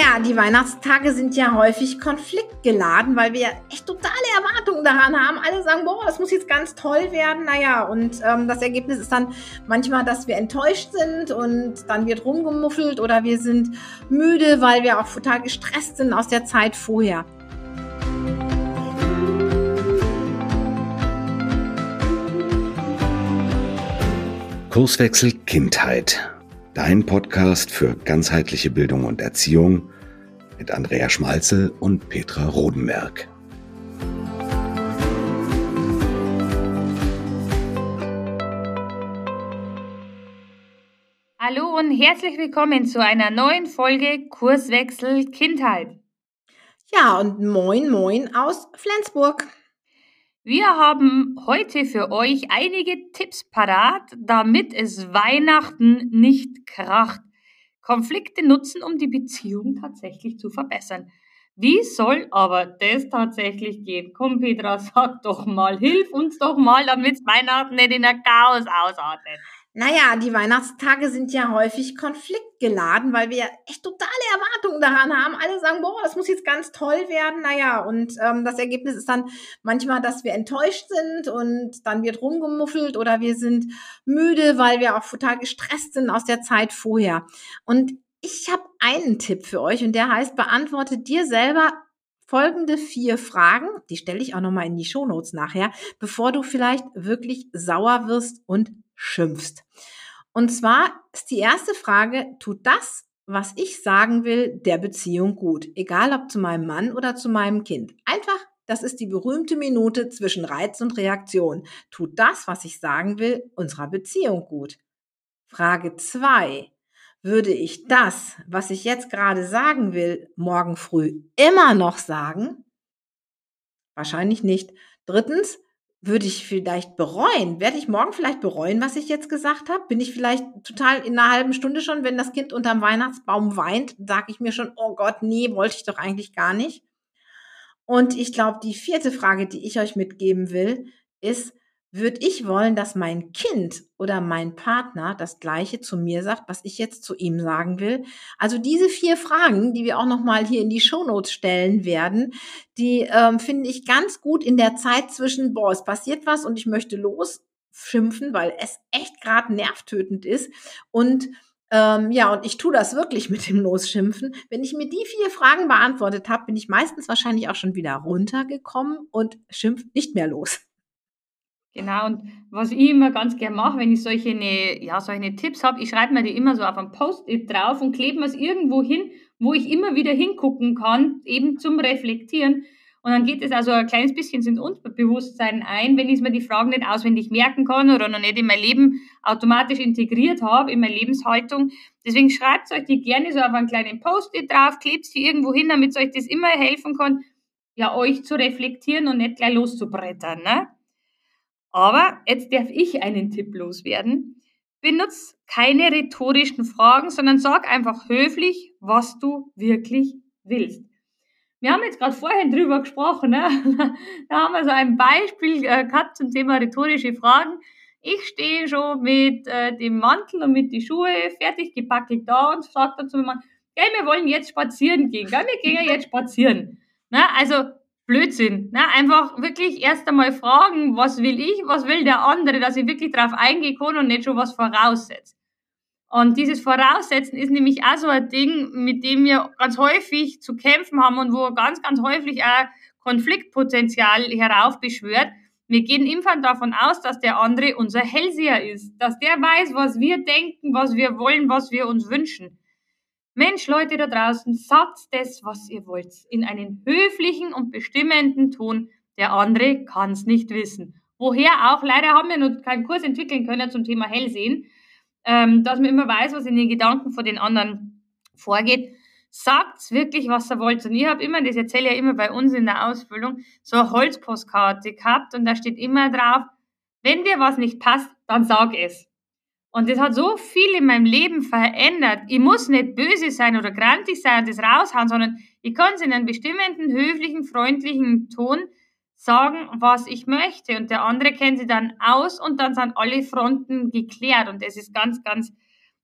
Naja, die Weihnachtstage sind ja häufig konfliktgeladen, weil wir echt totale Erwartungen daran haben. Alle sagen, boah, das muss jetzt ganz toll werden. Naja, und ähm, das Ergebnis ist dann manchmal, dass wir enttäuscht sind und dann wird rumgemuffelt oder wir sind müde, weil wir auch total gestresst sind aus der Zeit vorher. Kurswechsel Kindheit Dein Podcast für ganzheitliche Bildung und Erziehung mit Andrea Schmalzel und Petra Rodenberg. Hallo und herzlich willkommen zu einer neuen Folge Kurswechsel Kindheit. Ja, und moin, moin aus Flensburg. Wir haben heute für euch einige Tipps parat, damit es Weihnachten nicht kracht. Konflikte nutzen, um die Beziehung tatsächlich zu verbessern. Wie soll aber das tatsächlich gehen? Komm, Petra, sag doch mal, hilf uns doch mal, damit Weihnachten nicht in ein Chaos ausartet. Naja, die Weihnachtstage sind ja häufig konfliktgeladen, weil wir echt totale Erwartungen daran haben. Alle sagen, boah, das muss jetzt ganz toll werden. Naja, und ähm, das Ergebnis ist dann manchmal, dass wir enttäuscht sind und dann wird rumgemuffelt oder wir sind müde, weil wir auch total gestresst sind aus der Zeit vorher. Und ich habe einen Tipp für euch und der heißt, beantworte dir selber folgende vier Fragen, die stelle ich auch nochmal in die Shownotes nachher, bevor du vielleicht wirklich sauer wirst und schimpfst. Und zwar ist die erste Frage, tut das, was ich sagen will, der Beziehung gut? Egal ob zu meinem Mann oder zu meinem Kind. Einfach, das ist die berühmte Minute zwischen Reiz und Reaktion. Tut das, was ich sagen will, unserer Beziehung gut? Frage zwei: Würde ich das, was ich jetzt gerade sagen will, morgen früh immer noch sagen? Wahrscheinlich nicht. Drittens, würde ich vielleicht bereuen? Werde ich morgen vielleicht bereuen, was ich jetzt gesagt habe? Bin ich vielleicht total in einer halben Stunde schon, wenn das Kind unterm Weihnachtsbaum weint, sage ich mir schon, oh Gott, nee, wollte ich doch eigentlich gar nicht. Und ich glaube, die vierte Frage, die ich euch mitgeben will, ist, würde ich wollen, dass mein Kind oder mein Partner das Gleiche zu mir sagt, was ich jetzt zu ihm sagen will. Also diese vier Fragen, die wir auch nochmal hier in die Shownotes stellen werden, die ähm, finde ich ganz gut in der Zeit zwischen, boah, es passiert was und ich möchte losschimpfen, weil es echt gerade nervtötend ist und ähm, ja, und ich tue das wirklich mit dem Losschimpfen. Wenn ich mir die vier Fragen beantwortet habe, bin ich meistens wahrscheinlich auch schon wieder runtergekommen und schimpf nicht mehr los. Genau, und was ich immer ganz gerne mache, wenn ich solche, ne, ja, solche Tipps habe, ich schreibe mir die immer so auf ein Post-it drauf und klebe mir es irgendwo hin, wo ich immer wieder hingucken kann, eben zum Reflektieren. Und dann geht es also ein kleines bisschen ins Unterbewusstsein ein, wenn ich mir die Fragen nicht auswendig merken kann oder noch nicht in mein Leben automatisch integriert habe, in meine Lebenshaltung. Deswegen schreibt euch die gerne so auf einen kleinen Post-it drauf, klebt sie irgendwo hin, damit euch das immer helfen kann, ja, euch zu reflektieren und nicht gleich loszubrettern, ne? Aber jetzt darf ich einen Tipp loswerden. Benutz keine rhetorischen Fragen, sondern sag einfach höflich, was du wirklich willst. Wir haben jetzt gerade vorhin drüber gesprochen, ne? da haben wir so ein Beispiel äh, gehabt zum Thema rhetorische Fragen. Ich stehe schon mit äh, dem Mantel und mit die Schuhe fertig gepackelt da und sage dann zu meinem Mann, gell, wir wollen jetzt spazieren gehen, gell, wir gehen ja jetzt spazieren. Ne? Also Blödsinn. Ne? Einfach wirklich erst einmal fragen, was will ich, was will der andere, dass ich wirklich drauf eingehen kann und nicht schon was voraussetze. Und dieses Voraussetzen ist nämlich auch so ein Ding, mit dem wir ganz häufig zu kämpfen haben und wo ganz, ganz häufig auch Konfliktpotenzial heraufbeschwört. Wir gehen immer davon aus, dass der andere unser Hellseher ist, dass der weiß, was wir denken, was wir wollen, was wir uns wünschen. Mensch, Leute da draußen, sagt das, was ihr wollt, in einen höflichen und bestimmenden Ton. Der andere kann es nicht wissen. Woher auch, leider haben wir noch keinen Kurs entwickeln können zum Thema Hellsehen, ähm, dass man immer weiß, was in den Gedanken von den anderen vorgeht. Sagt wirklich, was ihr wollt. Und ich habe immer, das erzähle ja immer bei uns in der Ausbildung, so eine Holzpostkarte gehabt und da steht immer drauf, wenn dir was nicht passt, dann sag es. Und das hat so viel in meinem Leben verändert. Ich muss nicht böse sein oder grantig sein und das raushauen, sondern ich kann es in einem bestimmten, höflichen, freundlichen Ton sagen, was ich möchte. Und der andere kennt sie dann aus und dann sind alle Fronten geklärt. Und das ist ganz, ganz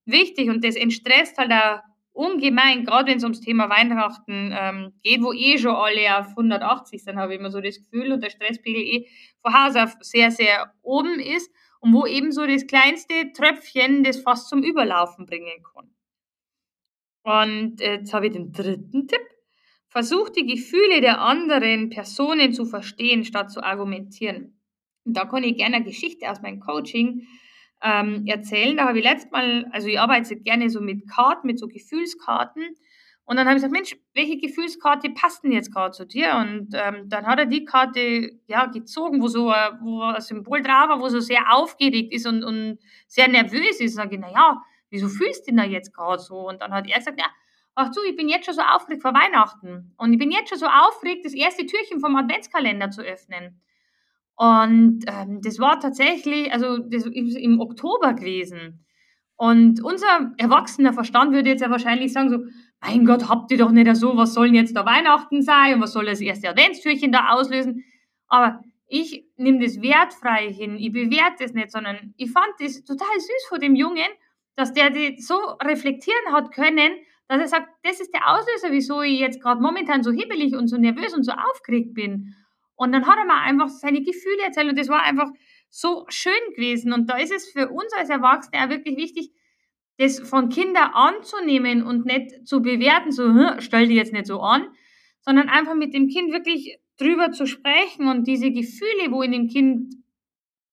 wichtig. Und das entstresst halt auch ungemein, gerade wenn es ums Thema Weihnachten ähm, geht, wo eh schon alle auf 180 sind, habe ich immer so das Gefühl, und der Stresspegel eh von Haus auf sehr, sehr oben ist und wo eben so das kleinste Tröpfchen das fast zum Überlaufen bringen kann. Und jetzt habe ich den dritten Tipp. Versuch die Gefühle der anderen Personen zu verstehen, statt zu argumentieren. Und da kann ich gerne eine Geschichte aus meinem Coaching ähm, erzählen. Da habe ich letztes Mal, also ich arbeite gerne so mit Karten, mit so Gefühlskarten. Und dann habe ich gesagt, Mensch, welche Gefühlskarte passt denn jetzt gerade zu dir? Und ähm, dann hat er die Karte ja gezogen, wo so ein, wo ein Symbol drauf war, wo so sehr aufgeregt ist und, und sehr nervös ist. Und dann sage ich, naja, wieso fühlst du denn da jetzt gerade so? Und dann hat er gesagt, ja, ach du, ich bin jetzt schon so aufgeregt vor Weihnachten. Und ich bin jetzt schon so aufgeregt, das erste Türchen vom Adventskalender zu öffnen. Und ähm, das war tatsächlich, also das ist im Oktober gewesen. Und unser erwachsener Verstand würde jetzt ja wahrscheinlich sagen so, mein Gott, habt ihr doch nicht so, was sollen jetzt da Weihnachten sein und was soll das erste Adventstürchen da auslösen? Aber ich nehme das wertfrei hin, ich bewerte es nicht, sondern ich fand das total süß von dem Jungen, dass der das so reflektieren hat können, dass er sagt, das ist der Auslöser, wieso ich jetzt gerade momentan so hibbelig und so nervös und so aufgeregt bin. Und dann hat er mal einfach seine Gefühle erzählt und das war einfach so schön gewesen. Und da ist es für uns als Erwachsene auch wirklich wichtig, das von Kindern anzunehmen und nicht zu bewerten, so, hm, stell dich jetzt nicht so an, sondern einfach mit dem Kind wirklich drüber zu sprechen und diese Gefühle, wo in dem Kind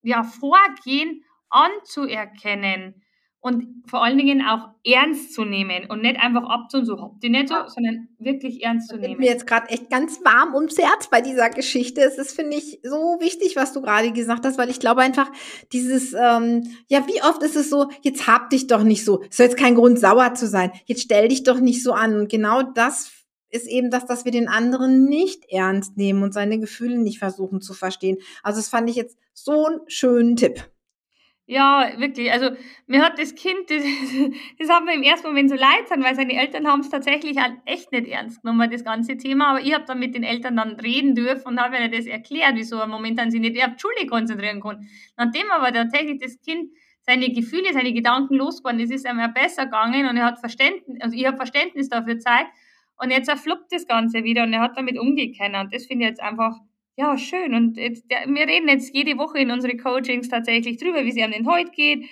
ja vorgehen, anzuerkennen und vor allen Dingen auch ernst zu nehmen und nicht einfach abzun, so habt ihr nicht so, sondern wirklich ernst zu nehmen. mir jetzt gerade echt ganz warm ums Herz bei dieser Geschichte. Es ist, finde ich, so wichtig, was du gerade gesagt hast, weil ich glaube einfach, dieses, ähm, ja, wie oft ist es so, jetzt hab dich doch nicht so, es soll jetzt kein Grund, sauer zu sein, jetzt stell dich doch nicht so an. Und genau das ist eben das, dass wir den anderen nicht ernst nehmen und seine Gefühle nicht versuchen zu verstehen. Also das fand ich jetzt so einen schönen Tipp. Ja, wirklich. Also mir hat das Kind, das, das hat mir im ersten Moment so leid sein, weil seine Eltern haben es tatsächlich halt echt nicht ernst genommen, das ganze Thema. Aber ich habe dann mit den Eltern dann reden dürfen und habe ihnen das erklärt, wieso er momentan sich nicht auf die Schule konzentrieren kann. Nachdem aber tatsächlich das Kind seine Gefühle, seine Gedanken losgeworden ist, ist ihm besser gegangen und er hat Verständnis, also ich habe Verständnis dafür gezeigt. Und jetzt erfluppt das Ganze wieder und er hat damit umgehen Und das finde ich jetzt einfach ja, schön. Und jetzt, der, wir reden jetzt jede Woche in unsere Coachings tatsächlich drüber, wie es ihm denn heute geht.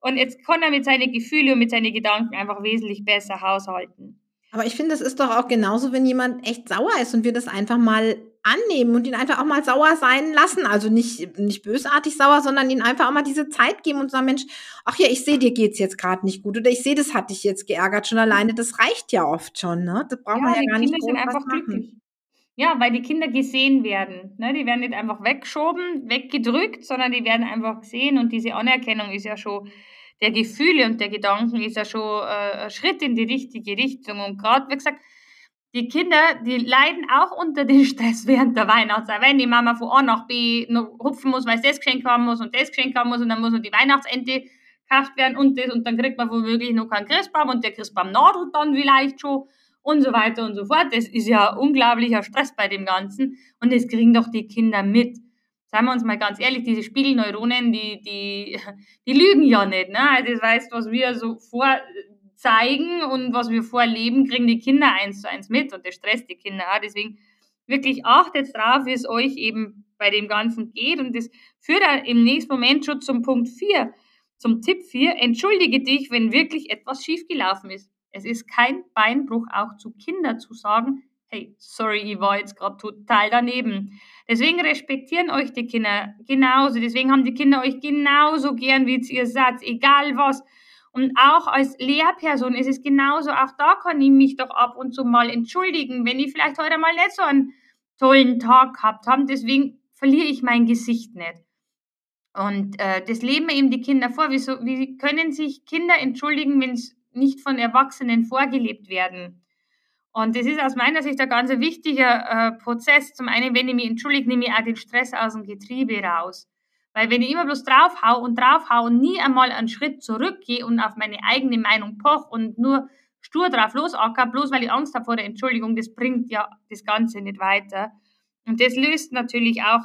Und jetzt kann er mit seinen Gefühlen und mit seinen Gedanken einfach wesentlich besser haushalten. Aber ich finde, das ist doch auch genauso, wenn jemand echt sauer ist und wir das einfach mal annehmen und ihn einfach auch mal sauer sein lassen. Also nicht, nicht bösartig sauer, sondern ihn einfach auch mal diese Zeit geben und sagen, Mensch, ach ja, ich sehe, dir geht's jetzt gerade nicht gut oder ich sehe, das hat dich jetzt geärgert. Schon alleine, das reicht ja oft schon, ne? Das braucht ja, man ja gar nicht groß was machen. Glücklich. Ja, weil die Kinder gesehen werden. Ne? Die werden nicht einfach weggeschoben, weggedrückt, sondern die werden einfach gesehen und diese Anerkennung ist ja schon der Gefühle und der Gedanken ist ja schon äh, ein Schritt in die richtige Richtung. Und gerade, wie gesagt, die Kinder, die leiden auch unter den Stress während der Weihnachtszeit. Wenn die Mama von A nach B noch hupfen muss, weil sie das Geschenk haben muss und das Geschenk haben muss und dann muss noch die Weihnachtsente gekauft werden und das und dann kriegt man womöglich noch keinen Christbaum und der Christbaum nadelt dann vielleicht schon und so weiter und so fort. Das ist ja unglaublicher Stress bei dem Ganzen und das kriegen doch die Kinder mit. Seien wir uns mal ganz ehrlich, diese Spiegelneuronen, die, die, die lügen ja nicht. Ne? Also das heißt, was wir so vorzeigen und was wir vorleben, kriegen die Kinder eins zu eins mit und das stresst die Kinder auch. Deswegen wirklich achtet drauf, wie es euch eben bei dem Ganzen geht und das führt im nächsten Moment schon zum Punkt 4, zum Tipp 4. Entschuldige dich, wenn wirklich etwas schiefgelaufen ist. Es ist kein Beinbruch, auch zu Kindern zu sagen, hey, sorry, ich war jetzt gerade total daneben. Deswegen respektieren euch die Kinder genauso. Deswegen haben die Kinder euch genauso gern, wie ihr seid, egal was. Und auch als Lehrperson ist es genauso. Auch da kann ich mich doch ab und zu mal entschuldigen, wenn ich vielleicht heute mal nicht so einen tollen Tag gehabt habe. Deswegen verliere ich mein Gesicht nicht. Und äh, das leben eben die Kinder vor. Wieso, wie können sich Kinder entschuldigen, wenn es nicht von Erwachsenen vorgelebt werden. Und das ist aus meiner Sicht ein ganz wichtiger äh, Prozess. Zum einen, wenn ich mich entschuldige, nehme ich auch den Stress aus dem Getriebe raus. Weil wenn ich immer bloß draufhau und draufhau und nie einmal einen Schritt zurückgehe und auf meine eigene Meinung poch und nur stur drauf losacker, bloß weil ich Angst habe vor der Entschuldigung, das bringt ja das Ganze nicht weiter. Und das löst natürlich auch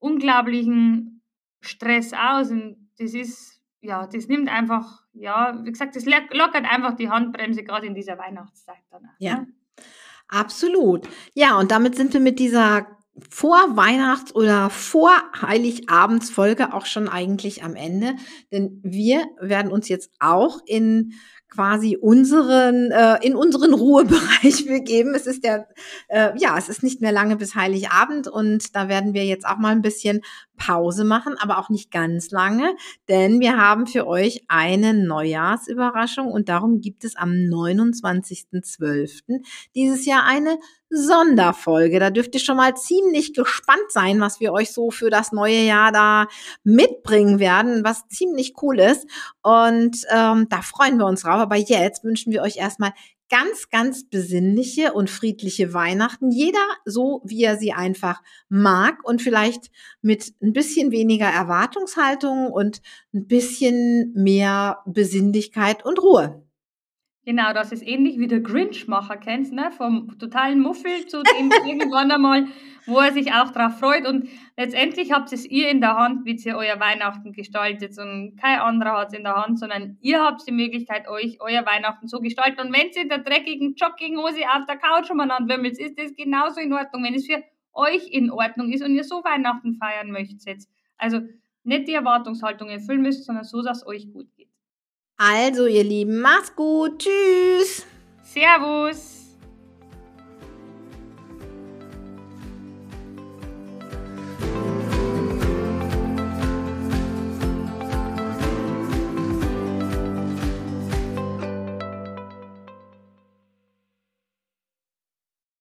unglaublichen Stress aus. Und das ist ja, das nimmt einfach, ja, wie gesagt, das lockert einfach die Handbremse gerade in dieser Weihnachtszeit dann. Ja, ne? absolut. Ja, und damit sind wir mit dieser vor Weihnachts- oder vor Heiligabendsfolge auch schon eigentlich am Ende, denn wir werden uns jetzt auch in quasi unseren äh, in unseren Ruhebereich begeben. Es ist der äh, ja, es ist nicht mehr lange bis Heiligabend und da werden wir jetzt auch mal ein bisschen Pause machen, aber auch nicht ganz lange, denn wir haben für euch eine Neujahrsüberraschung und darum gibt es am 29.12. dieses Jahr eine Sonderfolge. Da dürft ihr schon mal ziemlich gespannt sein, was wir euch so für das neue Jahr da mitbringen werden, was ziemlich cool ist. Und ähm, da freuen wir uns drauf. Aber jetzt wünschen wir euch erstmal ganz, ganz besinnliche und friedliche Weihnachten. Jeder so, wie er sie einfach mag und vielleicht mit ein bisschen weniger Erwartungshaltung und ein bisschen mehr Besinnlichkeit und Ruhe. Genau, das ist ähnlich wie der Grinch-Macher, kennst du, ne? Vom totalen Muffel zu dem irgendwann einmal, wo er sich auch drauf freut. Und letztendlich habt es ihr in der Hand, wie ihr euer Weihnachten gestaltet. Und kein anderer hat es in der Hand, sondern ihr habt die Möglichkeit, euch euer Weihnachten zu gestalten. Und wenn ihr in der dreckigen Jogginghose auf der Couch umeinander wimmelt, ist das genauso in Ordnung, wenn es für euch in Ordnung ist und ihr so Weihnachten feiern möchtet. Also nicht die Erwartungshaltung erfüllen müsst, sondern so, dass es euch gut geht. Also, ihr Lieben, macht's gut. Tschüss. Servus.